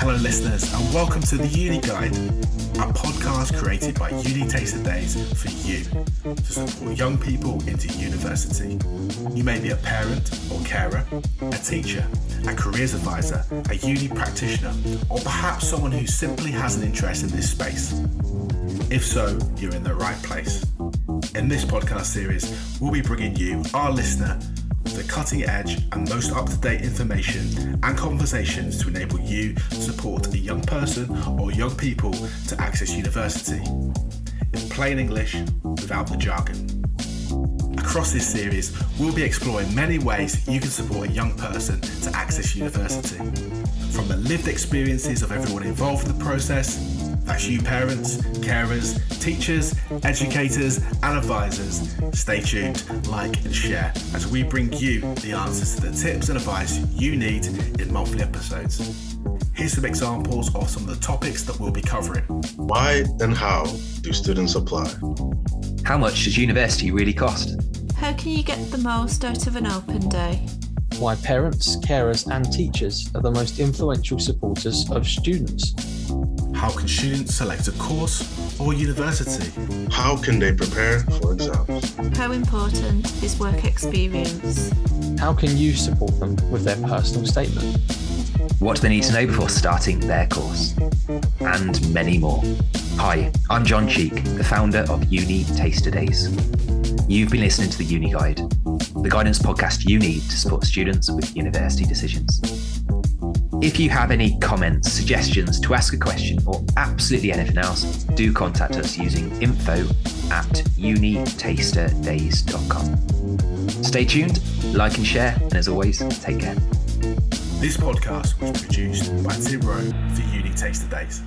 Hello, listeners, and welcome to the Uni Guide, a podcast created by Uni Taster Days for you to support young people into university. You may be a parent or carer, a teacher, a careers advisor, a uni practitioner, or perhaps someone who simply has an interest in this space. If so, you're in the right place. In this podcast series, we'll be bringing you, our listener, the cutting edge and most up to date information and conversations to enable you to support a young person or young people to access university. In plain English, without the jargon. Across this series, we'll be exploring many ways you can support a young person to access university. From the lived experiences of everyone involved in the process that's you, parents, carers, teachers, educators, and advisors. Stay tuned, like, and share as we bring you the answers to the tips and advice you need in monthly episodes. Here's some examples of some of the topics that we'll be covering. Why and how do students apply? How much does university really cost? How can you get the most out of an open day? Why parents, carers, and teachers are the most influential supporters of students. How can students select a course or university? How can they prepare for exams? How important is work experience? How can you support them with their personal statement? What do they need to know before starting their course? And many more. Hi, I'm John Cheek, the founder of Uni Taster Days. You've been listening to the Uni Guide, the guidance podcast you need to support students with university decisions. If you have any comments, suggestions, to ask a question, or absolutely anything else, do contact us using info at unitasterdays.com. Stay tuned, like and share, and as always, take care. This podcast was produced by Tim Roe for Uni Taster Days.